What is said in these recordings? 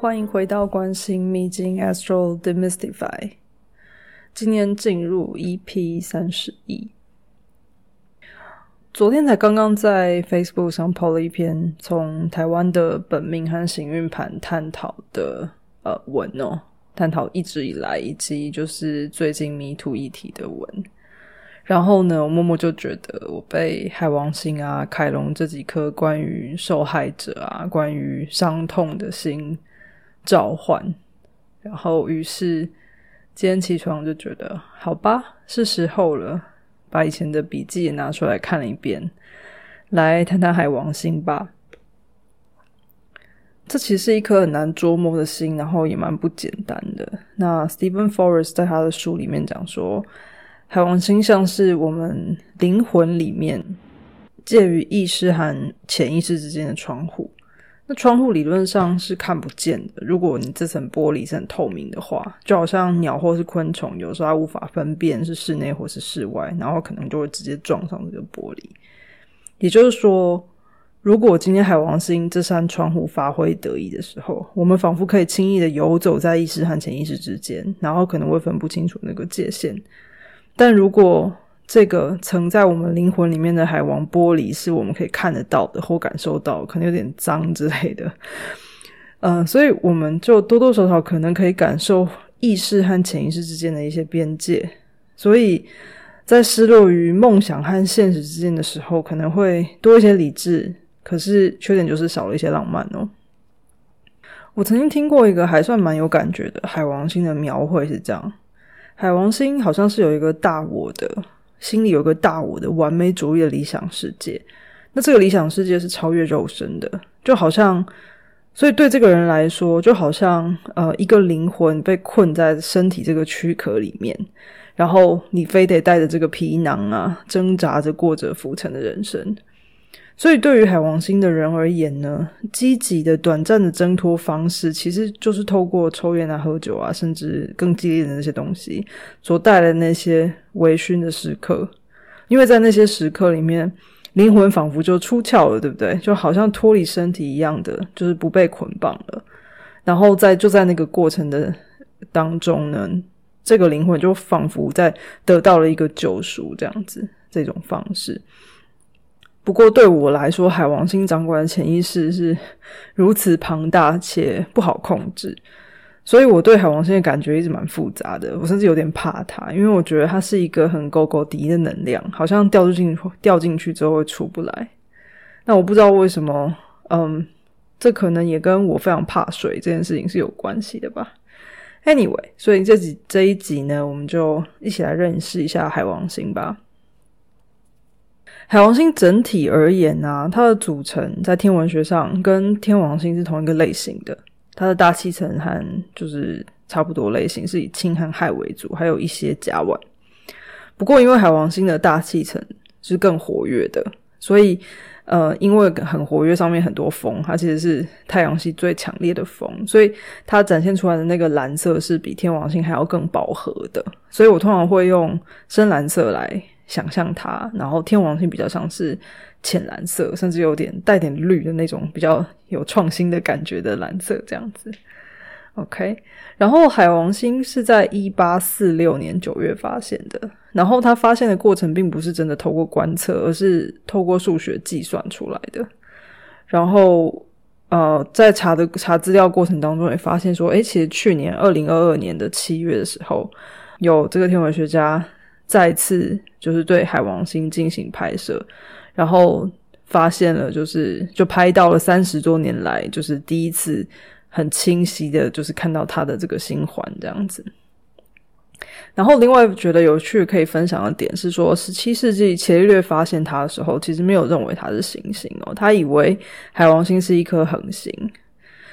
欢迎回到关心秘境 Astro Demystify。今年进入 EP 三十一。昨天才刚刚在 Facebook 上 po 了一篇从台湾的本命和行运盘探讨的呃文哦，探讨一直以来以及就是最近迷途议题的文。然后呢，我默默就觉得我被海王星啊、凯龙这几颗关于受害者啊、关于伤痛的心召唤。然后，于是今天起床就觉得，好吧，是时候了，把以前的笔记也拿出来看了一遍，来谈谈海王星吧。这其实是一颗很难捉摸的心，然后也蛮不简单的。那 Stephen Forrest 在他的书里面讲说。海王星像是我们灵魂里面介于意识和潜意识之间的窗户。那窗户理论上是看不见的。如果你这层玻璃是很透明的话，就好像鸟或是昆虫，有时候它无法分辨是室内或是室外，然后可能就会直接撞上这个玻璃。也就是说，如果今天海王星这扇窗户发挥得意的时候，我们仿佛可以轻易的游走在意识和潜意识之间，然后可能会分不清楚那个界限。但如果这个藏在我们灵魂里面的海王玻璃是我们可以看得到的或感受到，可能有点脏之类的，嗯，所以我们就多多少少可能可以感受意识和潜意识之间的一些边界。所以在失落于梦想和现实之间的时候，可能会多一些理智，可是缺点就是少了一些浪漫哦。我曾经听过一个还算蛮有感觉的海王星的描绘是这样。海王星好像是有一个大我的，心里有个大我的完美主义的理想世界。那这个理想世界是超越肉身的，就好像，所以对这个人来说，就好像呃，一个灵魂被困在身体这个躯壳里面，然后你非得带着这个皮囊啊，挣扎着过着浮沉的人生。所以，对于海王星的人而言呢，积极的、短暂的挣脱方式，其实就是透过抽烟啊、喝酒啊，甚至更激烈的那些东西所带来的那些微醺的时刻。因为在那些时刻里面，灵魂仿佛就出窍了，对不对？就好像脱离身体一样的，就是不被捆绑了。然后在就在那个过程的当中呢，这个灵魂就仿佛在得到了一个救赎，这样子这种方式。不过对我来说，海王星掌管的潜意识是如此庞大且不好控制，所以我对海王星的感觉一直蛮复杂的。我甚至有点怕它，因为我觉得它是一个很勾勾敌的能量，好像掉进掉进去之后会出不来。那我不知道为什么，嗯，这可能也跟我非常怕水这件事情是有关系的吧。Anyway，所以这集这一集呢，我们就一起来认识一下海王星吧。海王星整体而言呢，它的组成在天文学上跟天王星是同一个类型的。它的大气层和就是差不多类型，是以氢和氦为主，还有一些甲烷。不过，因为海王星的大气层是更活跃的，所以呃，因为很活跃，上面很多风，它其实是太阳系最强烈的风，所以它展现出来的那个蓝色是比天王星还要更饱和的。所以我通常会用深蓝色来。想象它，然后天王星比较像是浅蓝色，甚至有点带点绿的那种比较有创新的感觉的蓝色，这样子。OK，然后海王星是在一八四六年九月发现的，然后它发现的过程并不是真的透过观测，而是透过数学计算出来的。然后呃，在查的查资料过程当中也发现说，诶，其实去年二零二二年的七月的时候，有这个天文学家。再次就是对海王星进行拍摄，然后发现了，就是就拍到了三十多年来，就是第一次很清晰的，就是看到它的这个星环这样子。然后另外觉得有趣可以分享的点是说，十七世纪伽利略发现它的时候，其实没有认为它是行星哦，他以为海王星是一颗恒星。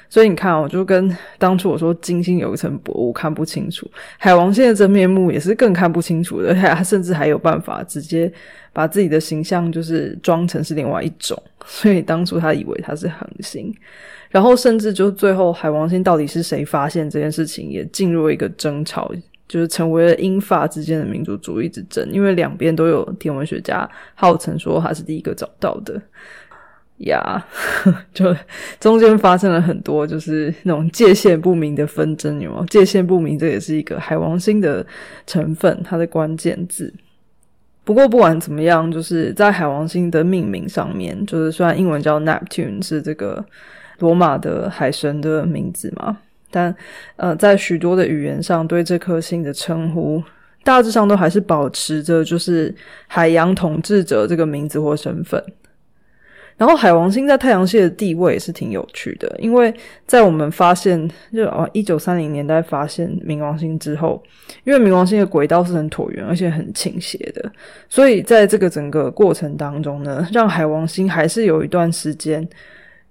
所以你看，我就跟当初我说金星有一层薄雾看不清楚，海王星的真面目也是更看不清楚的。他甚至还有办法直接把自己的形象就是装成是另外一种。所以当初他以为它是恒星，然后甚至就最后海王星到底是谁发现这件事情，也进入一个争吵，就是成为了英法之间的民族主义之争，因为两边都有天文学家号称说他是第一个找到的。呀，就中间发生了很多就是那种界限不明的纷争，有吗？界限不明，这也是一个海王星的成分，它的关键字。不过不管怎么样，就是在海王星的命名上面，就是虽然英文叫 Neptune 是这个罗马的海神的名字嘛，但呃，在许多的语言上对这颗星的称呼，大致上都还是保持着就是海洋统治者这个名字或身份。然后海王星在太阳系的地位也是挺有趣的，因为在我们发现就啊一九三零年代发现冥王星之后，因为冥王星的轨道是很椭圆而且很倾斜的，所以在这个整个过程当中呢，让海王星还是有一段时间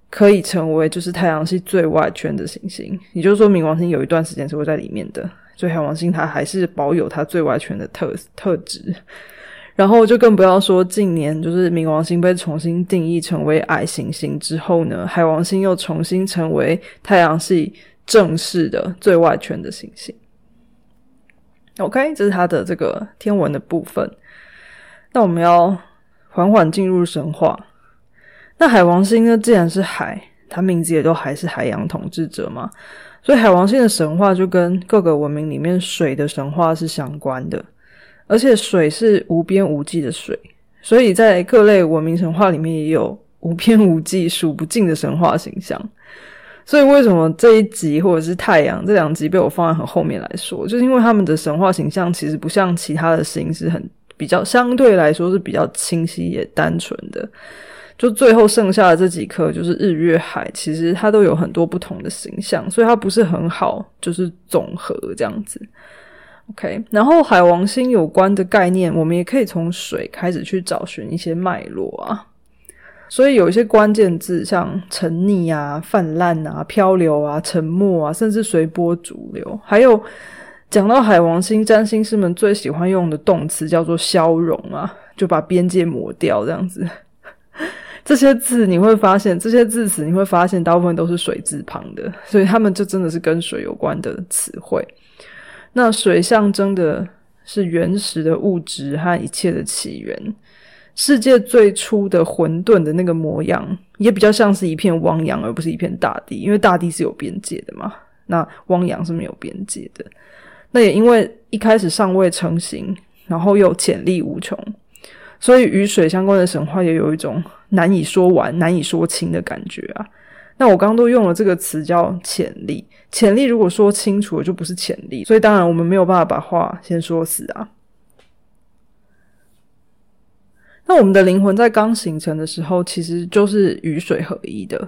可以成为就是太阳系最外圈的行星，也就是说冥王星有一段时间是会在里面的，所以海王星它还是保有它最外圈的特特质。然后就更不要说近年，就是冥王星被重新定义成为矮行星之后呢，海王星又重新成为太阳系正式的最外圈的行星。OK，这是它的这个天文的部分。那我们要缓缓进入神话。那海王星呢，既然是海，它名字也都还是海洋统治者嘛，所以海王星的神话就跟各个文明里面水的神话是相关的。而且水是无边无际的水，所以在各类文明神话里面也有无边无际、数不尽的神话形象。所以为什么这一集或者是太阳这两集被我放在很后面来说，就是因为他们的神话形象其实不像其他的星是很比较相对来说是比较清晰也单纯的。就最后剩下的这几颗就是日月海，其实它都有很多不同的形象，所以它不是很好就是总和这样子。OK，然后海王星有关的概念，我们也可以从水开始去找寻一些脉络啊。所以有一些关键字，像沉溺啊、泛滥啊、漂流啊、沉默啊，甚至随波逐流。还有讲到海王星，占星师们最喜欢用的动词叫做消融啊，就把边界抹掉这样子。这些字你会发现，这些字词你会发现，大部分都是水字旁的，所以他们就真的是跟水有关的词汇。那水象征的是原始的物质和一切的起源，世界最初的混沌的那个模样，也比较像是一片汪洋，而不是一片大地，因为大地是有边界的嘛。那汪洋是没有边界的。那也因为一开始尚未成型，然后又潜力无穷，所以与水相关的神话也有一种难以说完、难以说清的感觉啊。那我刚刚都用了这个词叫潜力，潜力如果说清楚了就不是潜力，所以当然我们没有办法把话先说死啊。那我们的灵魂在刚形成的时候，其实就是与水合一的，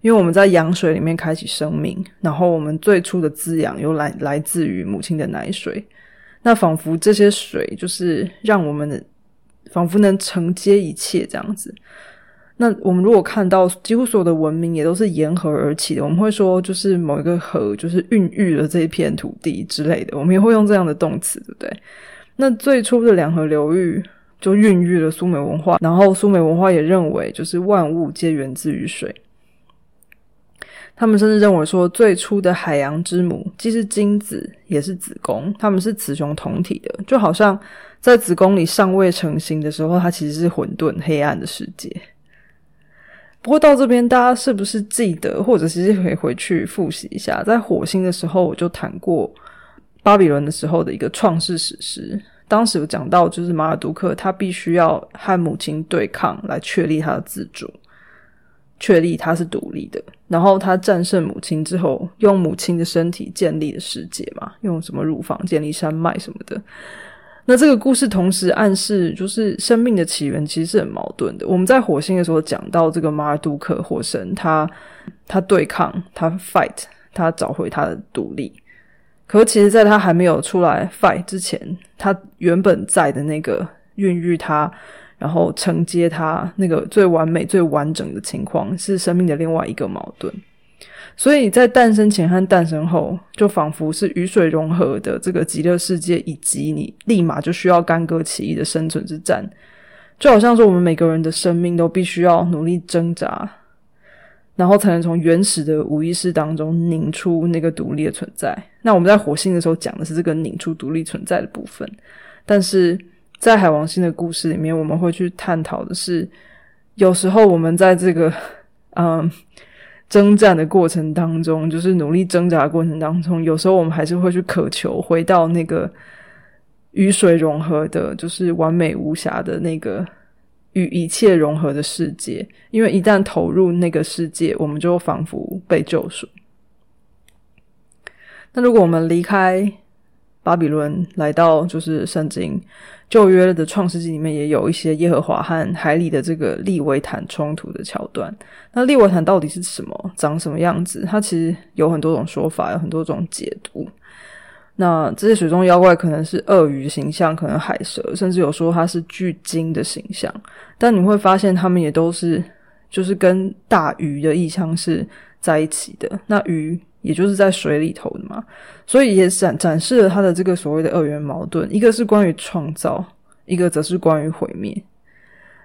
因为我们在羊水里面开启生命，然后我们最初的滋养又来来自于母亲的奶水，那仿佛这些水就是让我们的仿佛能承接一切这样子。那我们如果看到几乎所有的文明也都是沿河而起的，我们会说就是某一个河就是孕育了这一片土地之类的，我们也会用这样的动词，对不对？那最初的两河流域就孕育了苏美文化，然后苏美文化也认为就是万物皆源自于水。他们甚至认为说最初的海洋之母既是精子也是子宫，他们是雌雄同体的，就好像在子宫里尚未成型的时候，它其实是混沌黑暗的世界。不过到这边，大家是不是记得，或者其实可以回去复习一下，在火星的时候我就谈过巴比伦的时候的一个创世史诗。当时有讲到，就是马尔杜克他必须要和母亲对抗，来确立他的自主，确立他是独立的。然后他战胜母亲之后，用母亲的身体建立了世界嘛，用什么乳房建立山脉什么的。那这个故事同时暗示，就是生命的起源其实是很矛盾的。我们在火星的时候讲到这个马尔杜克火神，他他对抗，他 fight，他找回他的独立。可其实，在他还没有出来 fight 之前，他原本在的那个孕育他，然后承接他那个最完美、最完整的情况，是生命的另外一个矛盾。所以在诞生前和诞生后，就仿佛是雨水融合的这个极乐世界，以及你立马就需要干戈起义的生存之战，就好像说我们每个人的生命都必须要努力挣扎，然后才能从原始的无意识当中拧出那个独立的存在。那我们在火星的时候讲的是这个拧出独立存在的部分，但是在海王星的故事里面，我们会去探讨的是有时候我们在这个嗯征战的过程当中，就是努力挣扎的过程当中，有时候我们还是会去渴求回到那个与水融合的，就是完美无瑕的那个与一切融合的世界。因为一旦投入那个世界，我们就仿佛被救赎。那如果我们离开巴比伦，来到就是圣经旧约的创世纪里面，也有一些耶和华和海里的这个利维坦冲突的桥段。那利维坦到底是什么？长什么样子？它其实有很多种说法，有很多种解读。那这些水中妖怪可能是鳄鱼形象，可能海蛇，甚至有说它是巨鲸的形象。但你会发现，它们也都是就是跟大鱼的意象是在一起的。那鱼。也就是在水里头的嘛，所以也展展示了他的这个所谓的二元矛盾，一个是关于创造，一个则是关于毁灭。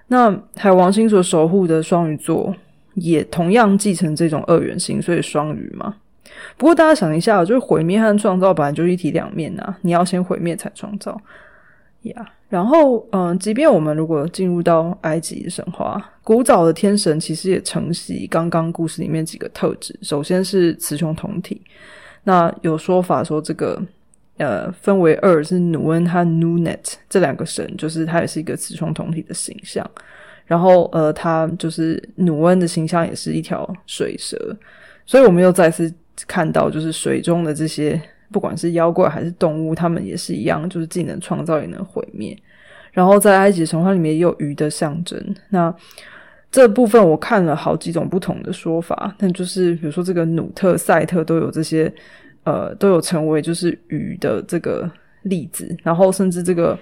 那海王星所守护的双鱼座也同样继承这种二元性，所以双鱼嘛。不过大家想一下，就是毁灭和创造本来就一体两面呐，你要先毁灭才创造。呀，然后嗯，即便我们如果进入到埃及神话，古早的天神其实也承袭刚刚故事里面几个特质。首先是雌雄同体，那有说法说这个呃分为二是努恩和努涅这两个神，就是它也是一个雌雄同体的形象。然后呃，他就是努恩的形象也是一条水蛇，所以我们又再次看到就是水中的这些。不管是妖怪还是动物，他们也是一样，就是既能创造也能毁灭。然后在埃及神话里面也有鱼的象征。那这部分我看了好几种不同的说法，但就是比如说这个努特、赛特都有这些，呃，都有成为就是鱼的这个例子。然后甚至这个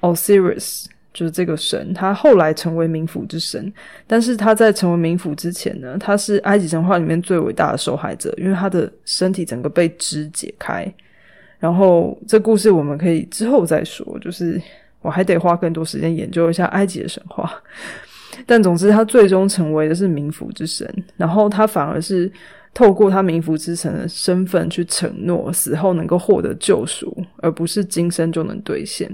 Osiris。就是这个神，他后来成为冥府之神，但是他在成为冥府之前呢，他是埃及神话里面最伟大的受害者，因为他的身体整个被肢解开。然后这故事我们可以之后再说，就是我还得花更多时间研究一下埃及的神话。但总之，他最终成为的是冥府之神，然后他反而是透过他冥府之神的身份去承诺死后能够获得救赎，而不是今生就能兑现。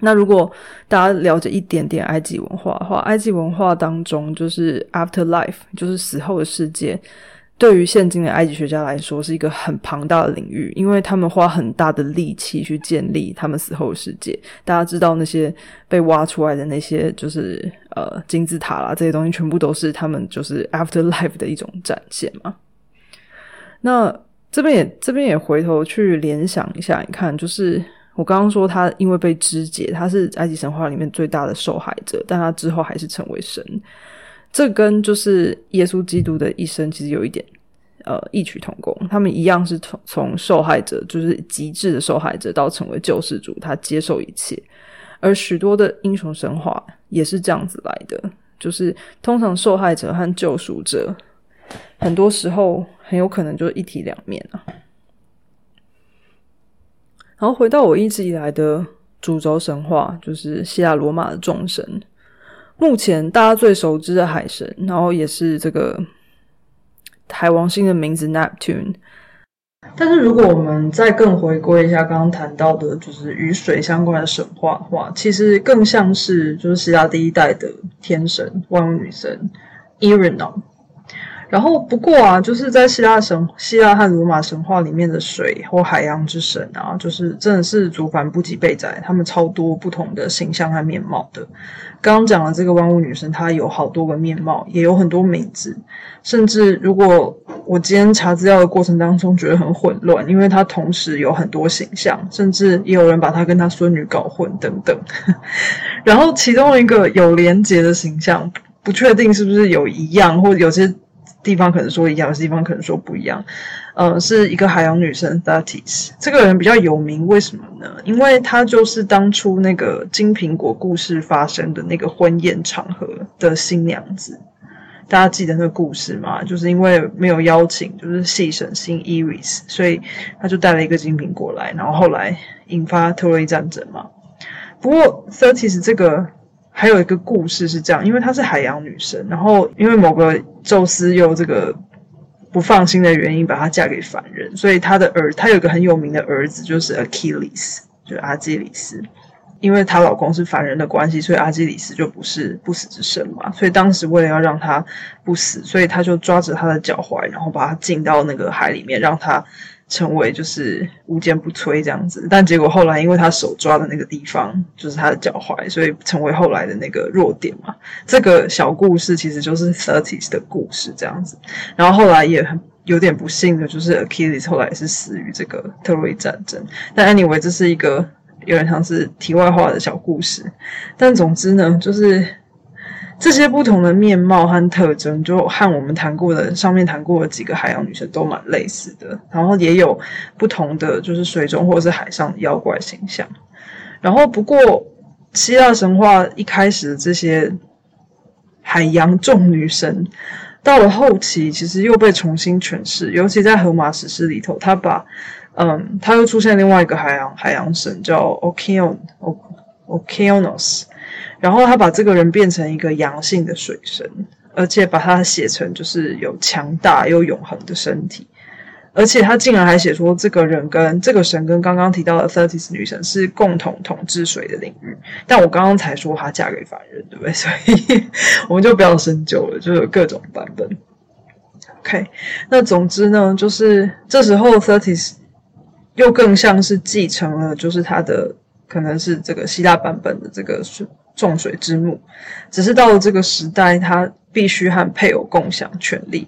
那如果大家了解一点点埃及文化的话，埃及文化当中就是 afterlife，就是死后的世界，对于现今的埃及学家来说是一个很庞大的领域，因为他们花很大的力气去建立他们死后的世界。大家知道那些被挖出来的那些就是呃金字塔啦，这些东西全部都是他们就是 afterlife 的一种展现嘛。那这边也这边也回头去联想一下，你看就是。我刚刚说他因为被肢解，他是埃及神话里面最大的受害者，但他之后还是成为神。这跟就是耶稣基督的一生其实有一点呃异曲同工，他们一样是从从受害者，就是极致的受害者，到成为救世主，他接受一切。而许多的英雄神话也是这样子来的，就是通常受害者和救赎者，很多时候很有可能就是一体两面啊。然后回到我一直以来的主轴神话，就是希腊罗马的众神。目前大家最熟知的海神，然后也是这个海王星的名字 Neptune。但是如果我们再更回归一下刚刚谈到的，就是与水相关的神话的话，其实更像是就是希腊第一代的天神万物女神 e r i n o 然后，不过啊，就是在希腊神、希腊和罗马神话里面的水或海洋之神啊，就是真的是祖繁不及备载，他们超多不同的形象和面貌的。刚刚讲的这个万物女神，她有好多个面貌，也有很多名字。甚至如果我今天查资料的过程当中觉得很混乱，因为她同时有很多形象，甚至也有人把她跟她孙女搞混等等。然后其中一个有连结的形象，不确定是不是有一样，或有些。地方可能说一样，有些地方可能说不一样。嗯，是一个海洋女神 Thetis，这个人比较有名，为什么呢？因为她就是当初那个金苹果故事发生的那个婚宴场合的新娘子。大家记得那个故事吗？就是因为没有邀请，就是戏神星 Iris，所以他就带了一个金苹果来，然后后来引发特洛伊战争嘛。不过 Thetis 这个。还有一个故事是这样，因为她是海洋女神，然后因为某个宙斯又这个不放心的原因，把她嫁给凡人，所以她的儿，她有个很有名的儿子，就是 Achilles，就是阿基里斯。因为她老公是凡人的关系，所以阿基里斯就不是不死之身嘛。所以当时为了要让他不死，所以他就抓着他的脚踝，然后把他浸到那个海里面，让他成为就是无坚不摧这样子。但结果后来，因为他手抓的那个地方就是他的脚踝，所以成为后来的那个弱点嘛。这个小故事其实就是 Thirties 的故事这样子。然后后来也很有点不幸的，就是 Achilles 后来也是死于这个特洛伊战争。但 anyway，这是一个。有点像是题外话的小故事，但总之呢，就是这些不同的面貌和特征，就和我们谈过的上面谈过的几个海洋女神都蛮类似的。然后也有不同的，就是水中或者是海上的妖怪形象。然后不过，希腊神话一开始的这些海洋众女神，到了后期其实又被重新诠释，尤其在荷马史诗里头，他把。嗯，他又出现另外一个海洋海洋神叫 Okeon Okeanos，然后他把这个人变成一个阳性的水神，而且把他写成就是有强大又永恒的身体，而且他竟然还写说这个人跟这个神跟刚刚提到的 Thirties 女神是共同统治水的领域，但我刚刚才说她嫁给凡人，对不对？所以 我们就不要深究了，就有各种版本。OK，那总之呢，就是这时候 Thirties。又更像是继承了，就是他的可能是这个希腊版本的这个水众水之母，只是到了这个时代，他必须和配偶共享权利。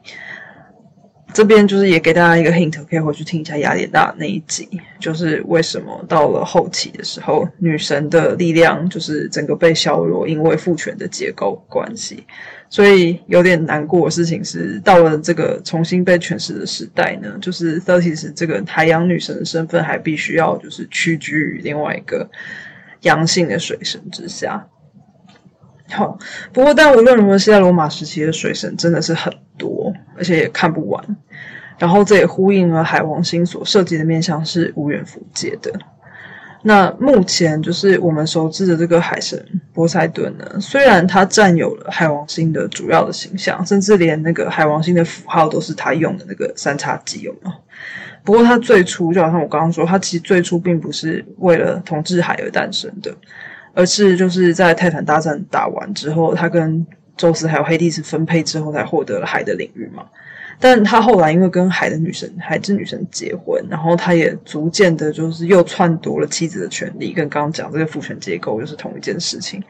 这边就是也给大家一个 hint，可以回去听一下雅典娜那一集，就是为什么到了后期的时候，女神的力量就是整个被削弱，因为父权的结构关系。所以有点难过的事情是，到了这个重新被诠释的时代呢，就是 t h i r t i s 这个海洋女神的身份还必须要就是屈居于另外一个阳性的水神之下。好，不过但无论如何，希腊罗马时期的水神真的是很多，而且也看不完。然后这也呼应了海王星所涉及的面向是无远弗届的。那目前就是我们熟知的这个海神波塞顿呢，虽然他占有了海王星的主要的形象，甚至连那个海王星的符号都是他用的那个三叉戟，有没有？不过他最初就好像我刚刚说，他其实最初并不是为了统治海而诞生的，而是就是在泰坦大战打完之后，他跟宙斯还有黑帝斯分配之后，才获得了海的领域嘛。但他后来因为跟海的女神、海之女神结婚，然后他也逐渐的，就是又篡夺了妻子的权利，跟刚刚讲这个父权结构又是同一件事情。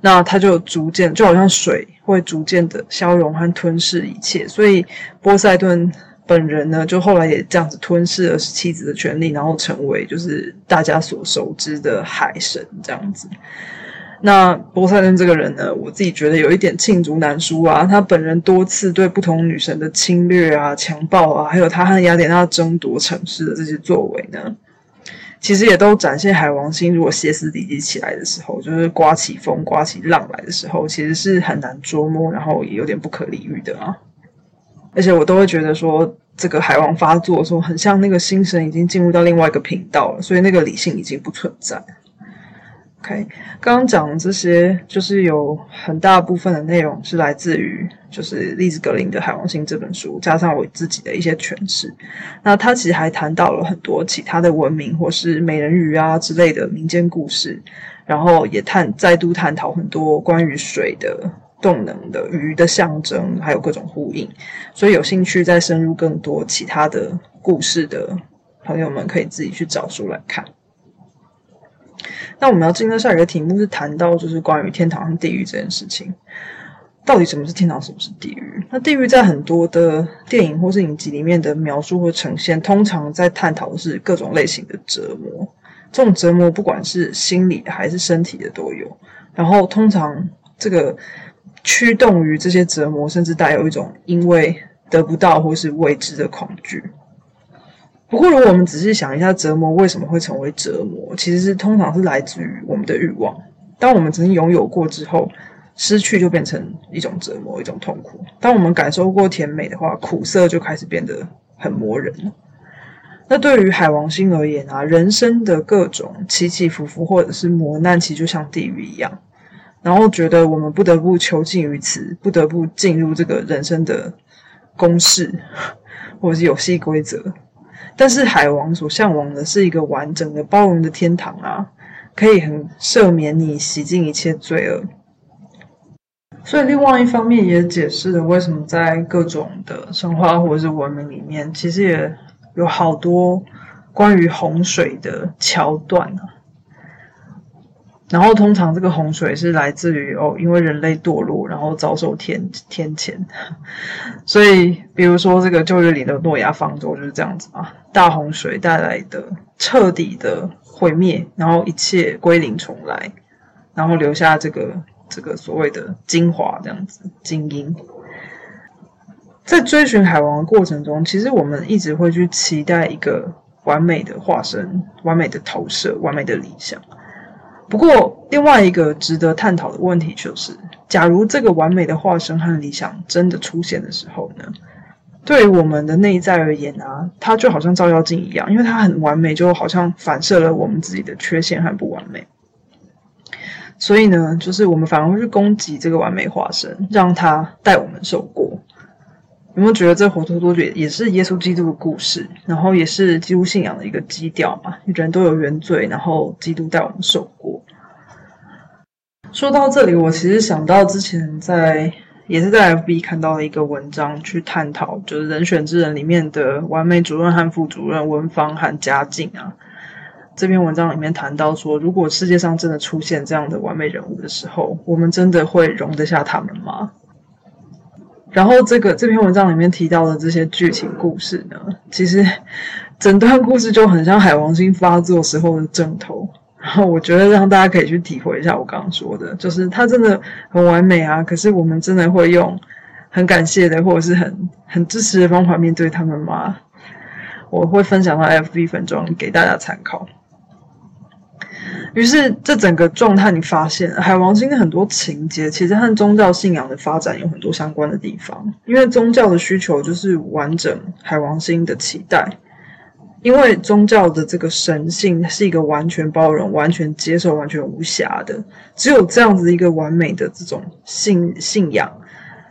那他就逐渐就好像水会逐渐的消融和吞噬一切，所以波塞顿本人呢，就后来也这样子吞噬了妻子的权利，然后成为就是大家所熟知的海神这样子。那波塞顿这个人呢，我自己觉得有一点罄竹难书啊。他本人多次对不同女神的侵略啊、强暴啊，还有他和雅典娜争夺城市的这些作为呢，其实也都展现海王星如果歇斯底里起来的时候，就是刮起风、刮起浪来的时候，其实是很难捉摸，然后也有点不可理喻的啊。而且我都会觉得说，这个海王发作的时候，很像那个星神已经进入到另外一个频道了，所以那个理性已经不存在。OK，刚刚讲的这些，就是有很大部分的内容是来自于就是利兹格林的《海王星》这本书，加上我自己的一些诠释。那他其实还谈到了很多其他的文明，或是美人鱼啊之类的民间故事，然后也探再度探讨很多关于水的动能的鱼的象征，还有各种呼应。所以有兴趣再深入更多其他的故事的朋友们，可以自己去找书来看。那我们要进到下一个题目是谈到就是关于天堂和地狱这件事情，到底什么是天堂，什么是地狱？那地狱在很多的电影或是影集里面的描述或呈现，通常在探讨的是各种类型的折磨。这种折磨不管是心理还是身体的都有。然后通常这个驱动于这些折磨，甚至带有一种因为得不到或是未知的恐惧。不过，如果我们仔细想一下，折磨为什么会成为折磨？其实是通常是来自于我们的欲望。当我们曾经拥有过之后，失去就变成一种折磨，一种痛苦。当我们感受过甜美的话，苦涩就开始变得很磨人了。那对于海王星而言啊，人生的各种起起伏伏或者是磨难，其实就像地狱一样。然后觉得我们不得不囚禁于此，不得不进入这个人生的公式或者是游戏规则。但是海王所向往的是一个完整的、包容的天堂啊！可以很赦免你，洗净一切罪恶。所以，另外一方面也解释了为什么在各种的神话或者是文明里面，其实也有好多关于洪水的桥段啊。然后，通常这个洪水是来自于哦，因为人类堕落，然后遭受天天谴。所以，比如说这个旧约里的诺亚方舟就是这样子啊，大洪水带来的彻底的毁灭，然后一切归零重来，然后留下这个。这个所谓的精华，这样子精英，在追寻海王的过程中，其实我们一直会去期待一个完美的化身、完美的投射、完美的理想。不过，另外一个值得探讨的问题就是：假如这个完美的化身和理想真的出现的时候呢？对于我们的内在而言啊，它就好像照妖镜一样，因为它很完美，就好像反射了我们自己的缺陷和不完美。所以呢，就是我们反而会去攻击这个完美化身，让他带我们受过。有没有觉得这活脱脱也也是耶稣基督的故事，然后也是基督信仰的一个基调嘛？人都有原罪，然后基督带我们受过。说到这里，我其实想到之前在也是在 FB 看到了一个文章，去探讨就是《人选之人》里面的完美主任和副主任文芳和嘉靖啊。这篇文章里面谈到说，如果世界上真的出现这样的完美人物的时候，我们真的会容得下他们吗？然后，这个这篇文章里面提到的这些剧情故事呢，其实 整段故事就很像海王星发作时候的正头。然后，我觉得让大家可以去体会一下我刚刚说的，就是他真的很完美啊，可是我们真的会用很感谢的或者是很很支持的方法面对他们吗？我会分享到 FB 粉中给大家参考。于是，这整个状态，你发现海王星的很多情节，其实和宗教信仰的发展有很多相关的地方。因为宗教的需求就是完整海王星的期待，因为宗教的这个神性是一个完全包容、完全接受、完全无瑕的，只有这样子一个完美的这种信信仰，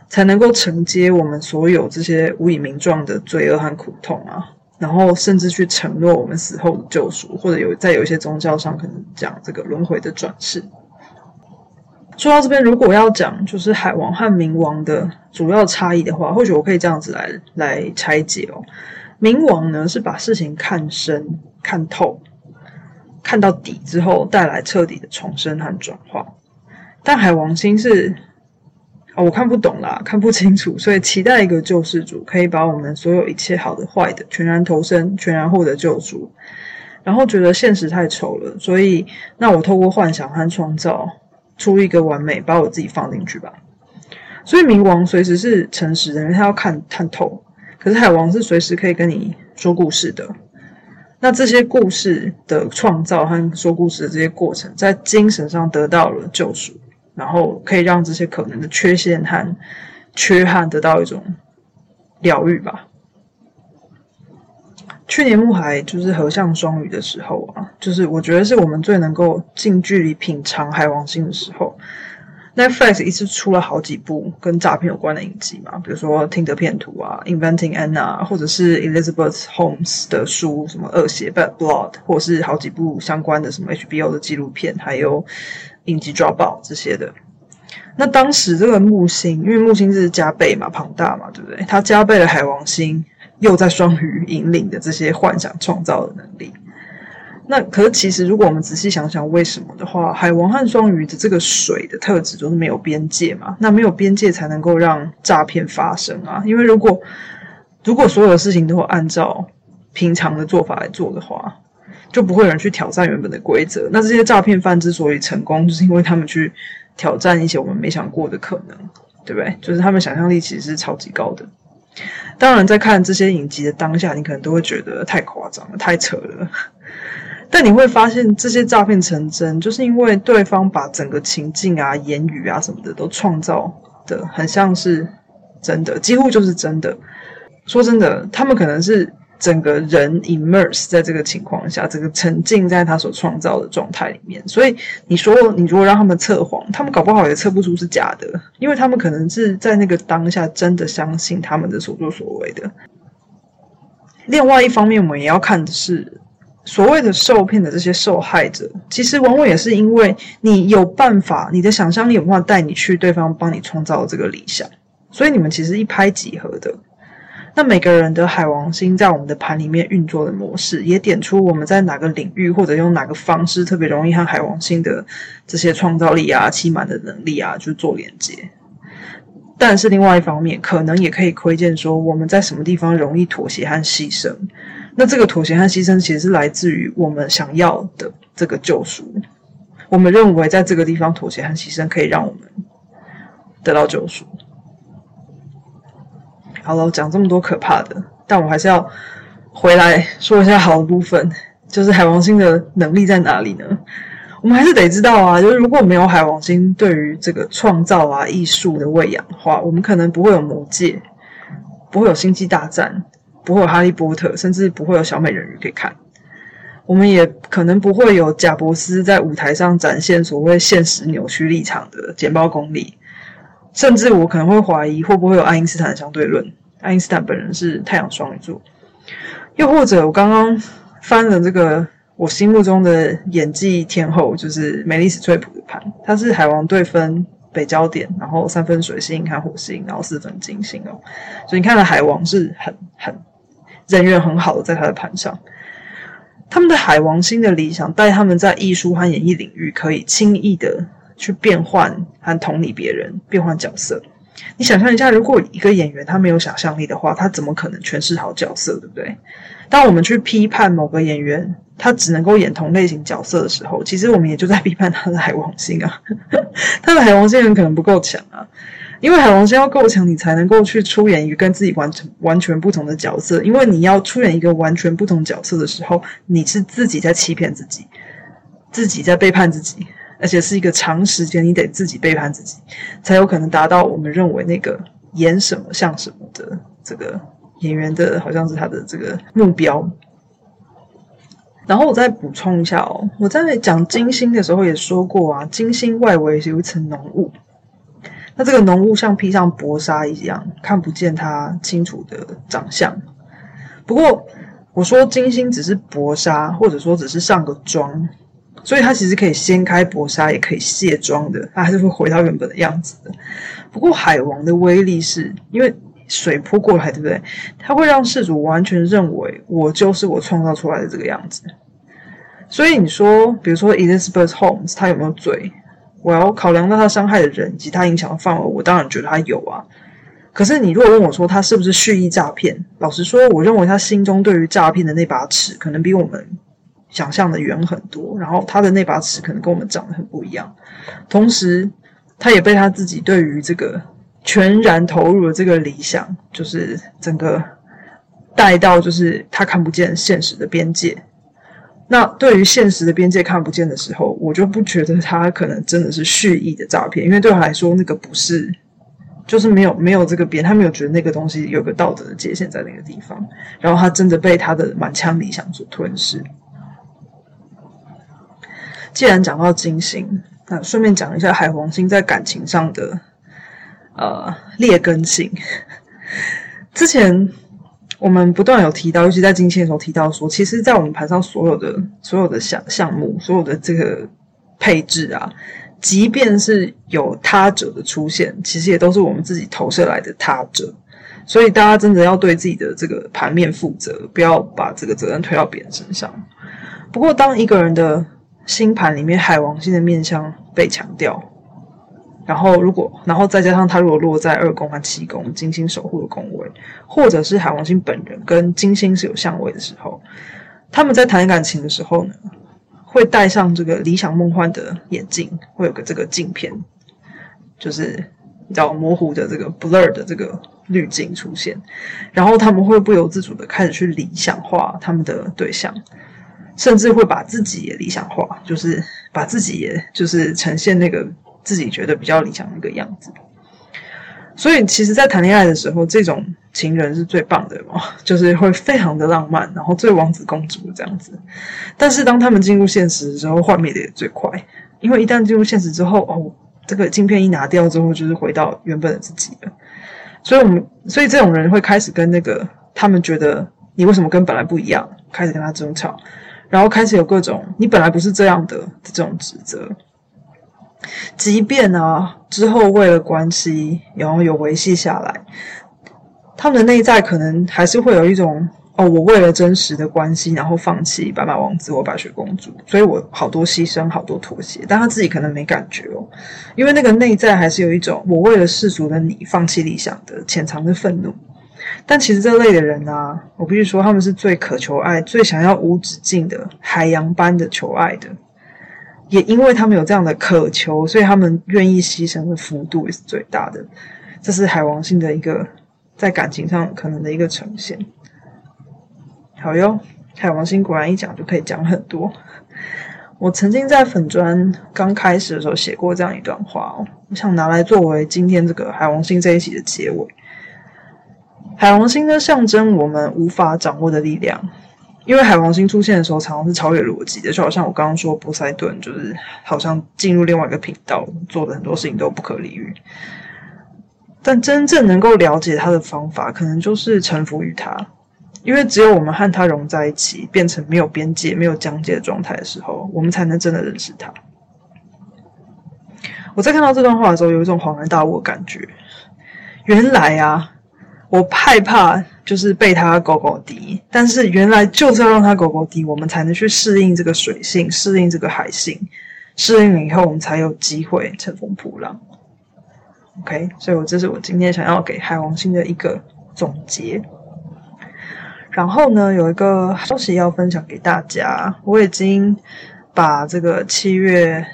才能够承接我们所有这些无以名状的罪恶和苦痛啊。然后甚至去承诺我们死后的救赎，或者有在有一些宗教上可能讲这个轮回的转世。说到这边，如果要讲就是海王和冥王的主要差异的话，或许我可以这样子来来拆解哦。冥王呢是把事情看深、看透、看到底之后，带来彻底的重生和转化，但海王星是。我看不懂啦，看不清楚，所以期待一个救世主可以把我们所有一切好的、坏的全然投身，全然获得救赎。然后觉得现实太丑了，所以那我透过幻想和创造出一个完美，把我自己放进去吧。所以冥王随时是诚实的，因为他要看看透；可是海王是随时可以跟你说故事的。那这些故事的创造和说故事的这些过程，在精神上得到了救赎。然后可以让这些可能的缺陷和缺憾得到一种疗愈吧。去年木海就是合相双鱼的时候啊，就是我觉得是我们最能够近距离品尝海王星的时候。Netflix 一次出了好几部跟诈骗有关的影集嘛，比如说《听得骗图》啊，《Inventing Anna》，或者是 Elizabeth Holmes 的书，什么《恶血》（Bad Blood），或者是好几部相关的什么 HBO 的纪录片，还有。应急抓爆这些的，那当时这个木星，因为木星是加倍嘛，庞大嘛，对不对？它加倍了海王星又在双鱼引领的这些幻想创造的能力。那可是其实，如果我们仔细想想为什么的话，海王和双鱼的这个水的特质就是没有边界嘛。那没有边界才能够让诈骗发生啊。因为如果如果所有的事情都按照平常的做法来做的话。就不会有人去挑战原本的规则。那这些诈骗犯之所以成功，就是因为他们去挑战一些我们没想过的可能，对不对？就是他们想象力其实是超级高的。当然，在看这些影集的当下，你可能都会觉得太夸张了，太扯了。但你会发现，这些诈骗成真，就是因为对方把整个情境啊、言语啊什么的都创造的很像是真的，几乎就是真的。说真的，他们可能是。整个人 immerse 在这个情况下，整个沉浸在他所创造的状态里面。所以你说，你如果让他们测谎，他们搞不好也测不出是假的，因为他们可能是在那个当下真的相信他们的所作所为的。另外一方面，我们也要看的是所谓的受骗的这些受害者，其实往往也是因为你有办法，你的想象力有办法带你去对方帮你创造这个理想，所以你们其实一拍即合的。那每个人的海王星在我们的盘里面运作的模式，也点出我们在哪个领域或者用哪个方式特别容易和海王星的这些创造力啊、期满的能力啊，就做连接。但是另外一方面，可能也可以窥见说我们在什么地方容易妥协和牺牲。那这个妥协和牺牲，其实是来自于我们想要的这个救赎。我们认为在这个地方妥协和牺牲，可以让我们得到救赎。好了，讲这么多可怕的，但我还是要回来说一下好的部分，就是海王星的能力在哪里呢？我们还是得知道啊，就是如果没有海王星对于这个创造啊、艺术的喂养的话，我们可能不会有魔戒，不会有星际大战，不会有哈利波特，甚至不会有小美人鱼可以看。我们也可能不会有贾伯斯在舞台上展现所谓现实扭曲立场的简报功力。甚至我可能会怀疑，会不会有爱因斯坦相对论？爱因斯坦本人是太阳双鱼座，又或者我刚刚翻了这个我心目中的演技天后，就是梅丽史翠普的盘，她是海王对分北焦点，然后三分水星和火星，然后四分金星哦，所以你看到海王是很很人缘很好的，在他的盘上，他们的海王星的理想带他们在艺术和演艺领域可以轻易的。去变换和同理别人，变换角色。你想象一下，如果一个演员他没有想象力的话，他怎么可能诠释好角色，对不对？当我们去批判某个演员，他只能够演同类型角色的时候，其实我们也就在批判他的海王星啊。他的海王星很可能不够强啊，因为海王星要够强，你才能够去出演一个跟自己完全完全不同的角色。因为你要出演一个完全不同角色的时候，你是自己在欺骗自己，自己在背叛自己。而且是一个长时间，你得自己背叛自己，才有可能达到我们认为那个演什么像什么的这个演员的，好像是他的这个目标。然后我再补充一下哦，我在讲金星的时候也说过啊，金星外围是有一层浓雾，那这个浓雾像披上薄纱一样，看不见它清楚的长相。不过我说金星只是薄纱，或者说只是上个妆。所以它其实可以掀开薄纱，也可以卸妆的，它还是会回到原本的样子的。不过海王的威力是因为水扑过来，对不对？它会让事主完全认为我就是我创造出来的这个样子。所以你说，比如说 Elizabeth Holmes，他有没有嘴？我要考量到他伤害的人以及他影响的范围，我当然觉得他有啊。可是你如果问我说他是不是蓄意诈骗，老实说，我认为他心中对于诈骗的那把尺，可能比我们。想象的远很多，然后他的那把尺可能跟我们长得很不一样。同时，他也被他自己对于这个全然投入的这个理想，就是整个带到，就是他看不见现实的边界。那对于现实的边界看不见的时候，我就不觉得他可能真的是蓄意的诈骗，因为对他来说，那个不是，就是没有没有这个边，他没有觉得那个东西有个道德的界限在那个地方，然后他真的被他的满腔理想所吞噬。既然讲到金星，那顺便讲一下海王星在感情上的呃劣根性。之前我们不断有提到，尤其在金星的时候提到说，其实，在我们盘上所有的所有的项项目，所有的这个配置啊，即便是有他者的出现，其实也都是我们自己投射来的他者。所以大家真的要对自己的这个盘面负责，不要把这个责任推到别人身上。不过，当一个人的星盘里面海王星的面相被强调，然后如果，然后再加上他如果落在二宫和七宫金星守护的宫位，或者是海王星本人跟金星是有相位的时候，他们在谈感情的时候呢，会戴上这个理想梦幻的眼镜，会有个这个镜片，就是比较模糊的这个 blur 的这个滤镜出现，然后他们会不由自主的开始去理想化他们的对象。甚至会把自己也理想化，就是把自己也就是呈现那个自己觉得比较理想的一个样子。所以，其实，在谈恋爱的时候，这种情人是最棒的嘛，就是会非常的浪漫，然后最王子公主这样子。但是，当他们进入现实的时候，幻灭的也最快，因为一旦进入现实之后，哦，这个镜片一拿掉之后，就是回到原本的自己了。所以，我们所以这种人会开始跟那个他们觉得你为什么跟本来不一样，开始跟他争吵。然后开始有各种你本来不是这样的这种指责。即便啊之后为了关系，然后有维系下来，他们的内在可能还是会有一种。哦，我为了真实的关系，然后放弃白马王子或白雪公主，所以我好多牺牲，好多妥协，但他自己可能没感觉哦，因为那个内在还是有一种我为了世俗的你放弃理想的潜藏的愤怒。但其实这类的人啊，我必须说他们是最渴求爱、最想要无止境的海洋般的求爱的，也因为他们有这样的渴求，所以他们愿意牺牲的幅度也是最大的。这是海王星的一个在感情上可能的一个呈现。好哟，海王星果然一讲就可以讲很多。我曾经在粉砖刚开始的时候写过这样一段话哦，我想拿来作为今天这个海王星这一集的结尾。海王星呢，象征我们无法掌握的力量，因为海王星出现的时候，常常是超越逻辑的，就好像我刚刚说波塞顿，就是好像进入另外一个频道，做的很多事情都不可理喻。但真正能够了解他的方法，可能就是臣服于他。因为只有我们和他融在一起，变成没有边界、没有疆界的状态的时候，我们才能真的认识他。我在看到这段话的时候，有一种恍然大悟的感觉。原来啊，我害怕就是被它狗狗敌，但是原来就是要让它狗狗敌，我们才能去适应这个水性，适应这个海性，适应了以后，我们才有机会乘风破浪。OK，所以我这是我今天想要给海王星的一个总结。然后呢，有一个消息要分享给大家，我已经把这个七月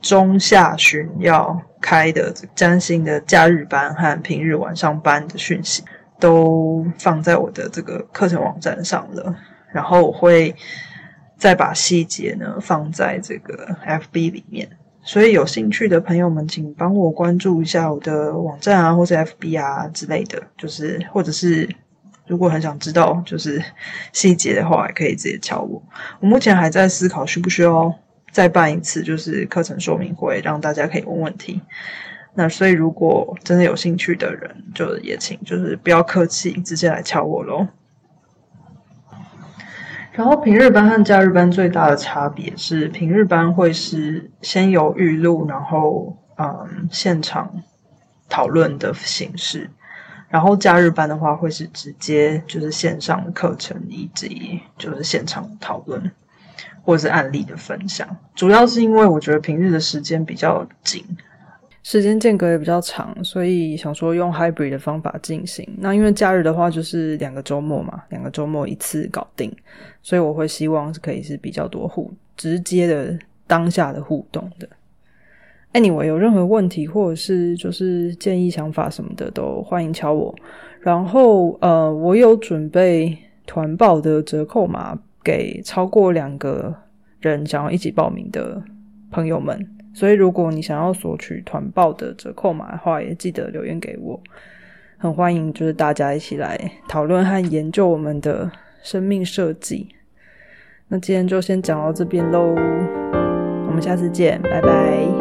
中下旬要开的占星的假日班和平日晚上班的讯息都放在我的这个课程网站上了。然后我会再把细节呢放在这个 FB 里面，所以有兴趣的朋友们，请帮我关注一下我的网站啊，或者 FB 啊之类的，就是或者是。如果很想知道就是细节的话，也可以直接敲我。我目前还在思考需不需要再办一次，就是课程说明会，让大家可以问问题。那所以如果真的有兴趣的人，就也请就是不要客气，直接来敲我喽。然后平日班和假日班最大的差别是，平日班会是先有预录，然后嗯现场讨论的形式。然后假日班的话，会是直接就是线上的课程，以及就是现场讨论或者是案例的分享。主要是因为我觉得平日的时间比较紧，时间间隔也比较长，所以想说用 hybrid 的方法进行。那因为假日的话，就是两个周末嘛，两个周末一次搞定，所以我会希望是可以是比较多互直接的当下的互动的。Anyway，有任何问题或者是就是建议、想法什么的，都欢迎敲我。然后，呃，我有准备团报的折扣码给超过两个人想要一起报名的朋友们。所以，如果你想要索取团报的折扣码的话，也记得留言给我。很欢迎，就是大家一起来讨论和研究我们的生命设计。那今天就先讲到这边喽，我们下次见，拜拜。